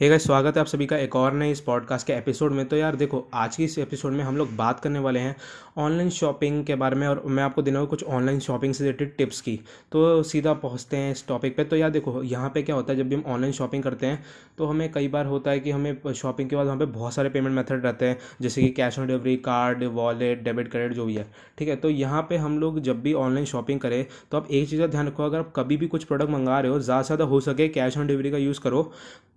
Hey guys स्वागत है आप सभी का एक और नए इस पॉडकास्ट के एपिसोड में। तो यार देखो, आज की इस एपिसोड में हम लोग बात करने वाले हैं ऑनलाइन शॉपिंग के बारे में और मैं आपको देना कुछ ऑनलाइन शॉपिंग से रिलेटेड टिप्स की। तो सीधा पहुँचते हैं इस टॉपिक पे। तो यार देखो, यहाँ पे क्या होता है, जब भी हम ऑनलाइन शॉपिंग करते हैं तो हमें कई बार होता है कि हमें शॉपिंग के बाद वहाँ पर बहुत सारे पेमेंट मेथड रहते हैं, जैसे कि cash on delivery card wallet debit credit जो भी है। ठीक है तो यहाँ पर हम लोग जब भी ऑनलाइन शॉपिंग करें तो आप एक चीज़ का ध्यान रखो, अगर आप कभी भी कुछ प्रोडक्ट मंगा रहे हो, ज़्यादा से ज़्यादा हो सके कैश ऑन डिलीवरी का यूज़ करो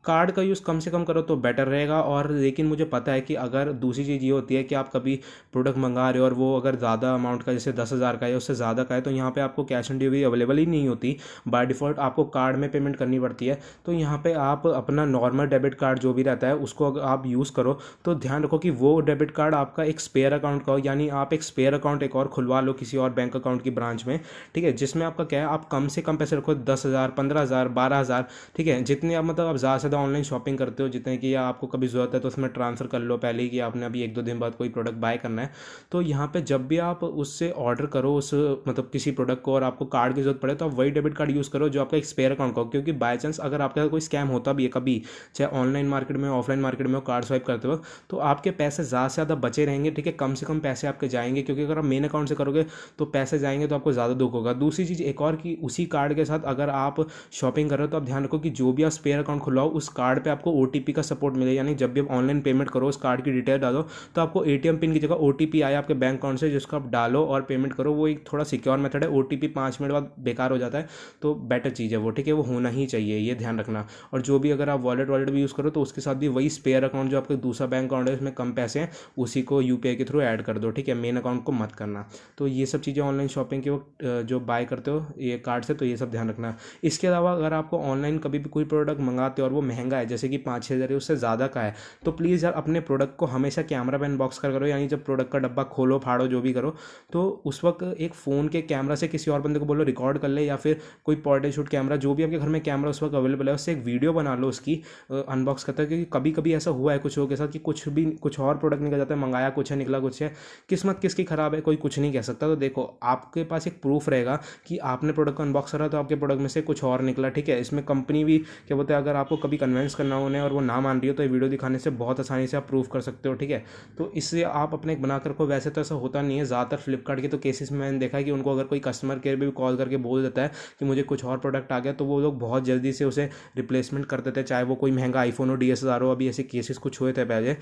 कार्ड का यूज़ कम से कम करो तो बेटर रहेगा और लेकिन मुझे पता है कि अगर दूसरी चीज़ ये होती है कि आप कभी प्रोडक्ट मंगा रहे हो और वो अगर ज़्यादा अमाउंट का, जैसे दस हज़ार का है उससे ज़्यादा का है तो यहाँ पे आपको कैश ऑन डिलीवरी अवेलेबल ही नहीं होती। बाय डिफ़ॉल्ट आपको कार्ड में पेमेंट करनी पड़ती है। तो यहाँ पर आप अपना नॉर्मल डेबिट कार्ड जो भी रहता है, उसको अगर आप यूज़ करो तो ध्यान रखो कि वो डेबिट कार्ड आपका एक स्पेयर अकाउंट का हो, यानी आप एक स्पेयर अकाउंट एक और खुलवा लो किसी और बैंक अकाउंट की ब्रांच में, ठीक है? जिसमें आपका क्या है, आप कम से कम पैसे रखो दस हज़ार, पंद्रह हज़ार, बारह हज़ार, ठीक है? जितने आप मतलब आप ज़्यादा ज़्यादा ऑनलाइन शॉपिंग करते हो, जितने की आपको कभी ज़रूरत है तो उसमें ट्रांसफ़र कर लो। पहले ही कि आपने अभी एक दो दिन बाद कोई प्रोडक्ट बाय करना है तो यहाँ पे जब भी आप उससे ऑर्डर करो, उस मतलब किसी प्रोडक्ट को और आपको कार्ड की ज़रूरत पड़े तो आप वही डेबिट कार्ड यूज़ करो, जो आपका एक स्पेयर अकाउंट का क्योंकि बाय चांस अगर आपके साथ कोई स्कैम होता भी है कभी, चाहे ऑनलाइन मार्केट में ऑफलाइन मार्केट में कार्ड स्वाइप करते हो तो आपके पैसे ज़्यादा से ज़्यादा बचे रहेंगे, ठीक है? कम से कम पैसे आपके जाएँगे, क्योंकि अगर आप मेन अकाउंट से करोगे तो पैसे जाएँगे तो आपको ज़्यादा दुख होगा। दूसरी चीज़ एक और कि उसी कार्ड के साथ अगर आप शॉपिंग कर रहे हो तो आप ध्यान रखो कि जो भी आप स्पेयर अकाउंट खुलाओ उस कार्ड पे आपको ओ का सपोर्ट मिले यानी जब भी आप ऑनलाइन पेमेंट करो, उस कार्ड की डिटेल डालो तो आपको एटीएम पिन की जगह ओ आए आपके बैंक अकाउंट से, जिसको आप डालो और पेमेंट करो। वो एक थोड़ा सिक्योर मेथड है। ओ टी मिनट बाद बेकार हो जाता है तो बेटर चीज़ है वो, ठीक है? वो होना ही चाहिए, ये ध्यान रखना। और जो भी अगर आप वॉलेट वॉलेट भी यूज़ करो तो उसके साथ भी वही स्पेयर अकाउंट जो आपका दूसरा बैंक अकाउंट है, उसमें कम पैसे हैं, उसी को यूपीआई के थ्रू ऐड कर दो, ठीक है? मेन अकाउंट को मत करना। तो ये सब चीज़ें ऑनलाइन शॉपिंग के वक्त जो बाय करते हो, ये कार्ड से तो ये सब ध्यान रखना। इसके अलावा अगर आपको ऑनलाइन कभी भी कोई प्रोडक्ट मंगाते हो और वो महँगा है, जैसे कि पाँच छः हज़ार उससे ज़्यादा का है। तो प्लीज़ यार, अपने प्रोडक्ट को हमेशा कैमरा पे अनबॉक्स कर करो, यानी जब प्रोडक्ट का डब्बा खोलो, फाड़ो, जो भी करो तो उस वक्त एक फ़ोन के कैमरा से किसी और बंदे को बोलो रिकॉर्ड कर ले, या फिर कोई पॉर्टे शूट कैमरा जो भी आपके घर में कैमरा उस वक्त अवेलेबल है, उससे एक वीडियो बना लो उसकी अनबॉक्स करता क्योंकि कभी कभी ऐसा हुआ है कुछ लोगों के साथ कि कुछ भी, कुछ और प्रोडक्ट निकल जाता है, मंगाया कुछ है, निकला कुछ है, किस्मत किसकी ख़राब है, कोई कुछ नहीं कह सकता। तो देखो, आपके पास एक प्रूफ रहेगा कि आपने प्रोडक्ट को अनबॉक्स करा तो आपके प्रोडक्ट में से कुछ और निकला, ठीक है? इसमें कंपनी भी, क्या बोलते हैं, अगर आपको कभी कन्वेंस करना उन्हें और वो ना मान रही हो तो ये वीडियो दिखाने से बहुत आसानी से आप प्रूव कर सकते हो, ठीक है? तो इससे आप अपने बना कर रखो वैसे तो ऐसा होता नहीं है। ज़्यादातर फ्लिपकार्ट के तो केसेस में मैंने देखा है कि उनको अगर कोई कस्टमर केयर भी कॉल करके बोल देता है कि मुझे कुछ और प्रोडक्ट आ गया तो वो लोग बहुत जल्दी से उसे रिप्लेसमेंट कर देते हैं, चाहे वो कोई महँगा आईफोन हो डी हो, अभी ऐसे केसेस कुछ हुए थे पहले।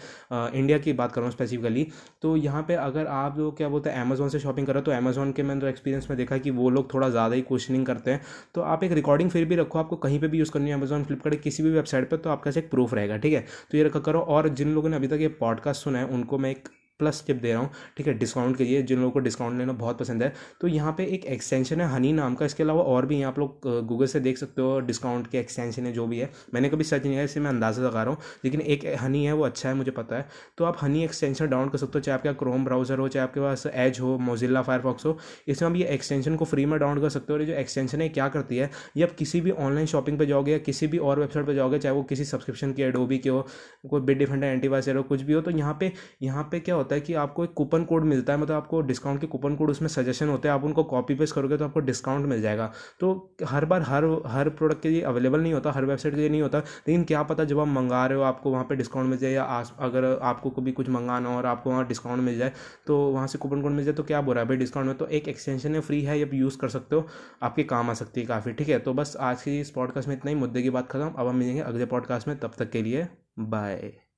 इंडिया की बात करूँ स्पेसिफिकली तो यहाँ पर अगर आप लोग क्या बोलते हैं अमेजोन से शॉपिंग करो तो अमेजोन के मैंने तो एक्सपीरियंस में देखा कि वो लोग थोड़ा ज़्यादा ही क्वेश्चनिंग करते हैं। तो आप एक रिकॉर्डिंग फिर भी रखो, आपको कहीं पर भी यूज़ करनी है अमेजोन फ्लिपकार्ट किसी भी वेबसाइट पर तो आपका एक प्रूफ रहेगा, ठीक है? तो ये रखा करो और जिन लोगों ने अभी तक ये पॉडकास्ट सुना है, उनको मैं एक प्लस टिप दे रहा हूँ, ठीक है? डिस्काउंट के लिए जिन लोगों को डिस्काउंट लेना बहुत पसंद है। तो यहाँ पे एक एक्सटेंशन है हनी नाम का। इसके अलावा और भी आप लोग गूगल से देख सकते हो डिस्काउंट के एक्सटेंशन है, जो भी है। मैंने कभी सर्च नहीं किया इससे मैं अंदाज़ा लगा रहा हूँ। लेकिन एक हनी है, वो अच्छा है, मुझे पता है। तो आप हनी एक्सटेंशन डाउनलोड कर सकते हो, चाहे आपका क्रोम ब्राउज़र हो, चाहे आपके पास एज हो मोजिला फायरफॉक्स हो। इसमें आप ये एक्सटेंशन को फ्री में डाउनलोड कर सकते हो। और जो एक्सटेंशन है क्या करती है? ये आप किसी भी ऑनलाइन शॉपिंग पर जाओगे या किसी भी और वेबसाइट पर जाओगे, चाहे वो किसी सब्सक्रिप्शन की एडोबी के हो, कोई बिड डिफेंडर एंटीवायरस हो, कुछ भी हो तो यहाँ पे यहाँ पे क्या होता है कि आपको एक कूपन कोड मिलता है मतलब आपको डिस्काउंट के कूपन कोड उसमें सजेशन होते हैं, आप उनको कॉपी पेस्ट करोगे तो आपको डिस्काउंट मिल जाएगा। तो हर बार हर हर प्रोडक्ट के लिए अवेलेबल नहीं होता, हर वेबसाइट के लिए नहीं होता, लेकिन क्या पता जब आप मंगा रहे हो, आपको वहाँ पर डिस्काउंट मिल जाए या अगर आपको कभी कुछ मंगाना हो और आपको वहाँ डिस्काउंट मिल जाए तो वहाँ से कूपन कोड मिल जाए तो क्या बोल रहा है भाई डिस्काउंट में? तो एक एक्सटेंशन है फ्री है, ये यूज़ कर सकते हो, आपके काम आ सकती है काफ़ी, ठीक है? तो बस आज की इस पॉडकास्ट में इतना ही, मुद्दे की बात खत्म, अब हम मिलेंगे अगले पॉडकास्ट में, तब तक के लिए बाय